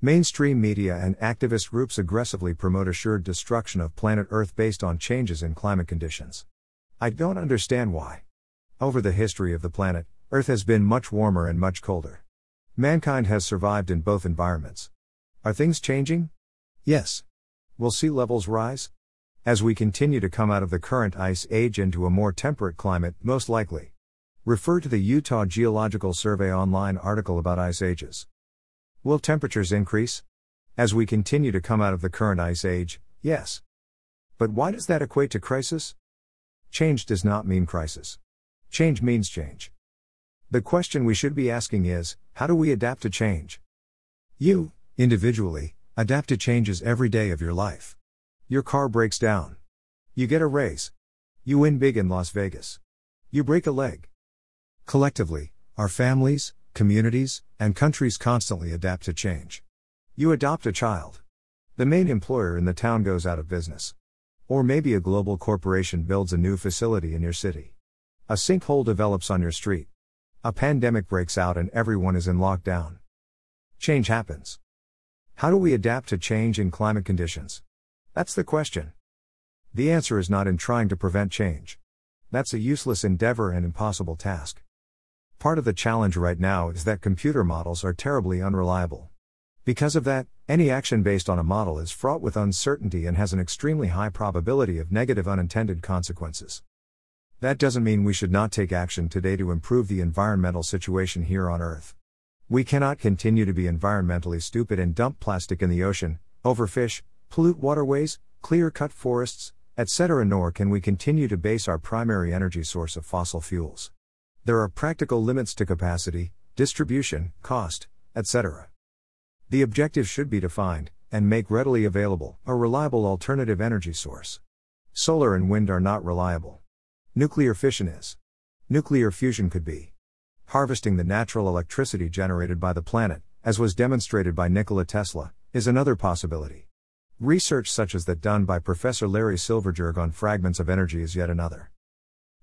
Mainstream media and activist groups aggressively promote assured destruction of planet Earth based on changes in climate conditions. I don't understand why. Over the history of the planet, Earth has been much warmer and much colder. Mankind has survived in both environments. Are things changing? Yes. Will sea levels rise? As we continue to come out of the current ice age into a more temperate climate, most likely. Refer to the Utah Geological Survey online article about ice ages. Will temperatures increase? As we continue to come out of the current ice age, yes. But why does that equate to crisis? Change does not mean crisis. Change means change. The question we should be asking is how do we adapt to change? You, individually, adapt to changes every day of your life. Your car breaks down. You get a raise. You win big in Las Vegas. You break a leg. Collectively, our families, communities, and countries constantly adapt to change. You adopt a child. The main employer in the town goes out of business. Or maybe a global corporation builds a new facility in your city. A sinkhole develops on your street. A pandemic breaks out and everyone is in lockdown. Change happens. How do we adapt to change in climate conditions? That's the question. The answer is not in trying to prevent change. That's a useless endeavor and impossible task. Part of the challenge right now is that computer models are terribly unreliable. Because of that, any action based on a model is fraught with uncertainty and has an extremely high probability of negative unintended consequences. That doesn't mean we should not take action today to improve the environmental situation here on Earth. We cannot continue to be environmentally stupid and dump plastic in the ocean, overfish, pollute waterways, clear cut forests, etc., nor can we continue to base our primary energy source of fossil fuels. There are practical limits to capacity, distribution, cost, etc. The objective should be to find, and make readily available, a reliable alternative energy source. Solar and wind are not reliable. Nuclear fission is. Nuclear fusion could be. Harvesting the natural electricity generated by the planet, as was demonstrated by Nikola Tesla, is another possibility. Research such as that done by Professor Larry Silverberg on fragments of energy is yet another.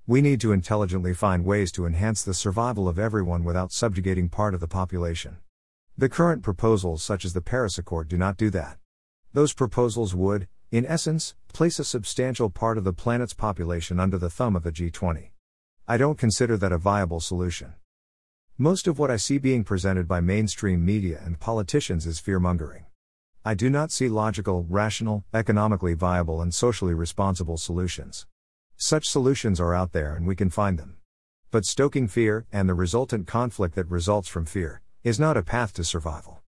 We need to intelligently find ways to enhance the survival of everyone without subjugating part of the population. The current proposals, such as the Paris Accord, do not do that. Those proposals would, in essence, place a substantial part of the planet's population under the thumb of the G20. I don't consider that a viable solution. Most of what I see being presented by mainstream media and politicians is fear mongering. I do not see logical, rational, economically viable, and socially responsible solutions. Such solutions are out there and we can find them. But stoking fear, and the resultant conflict that results from fear, is not a path to survival.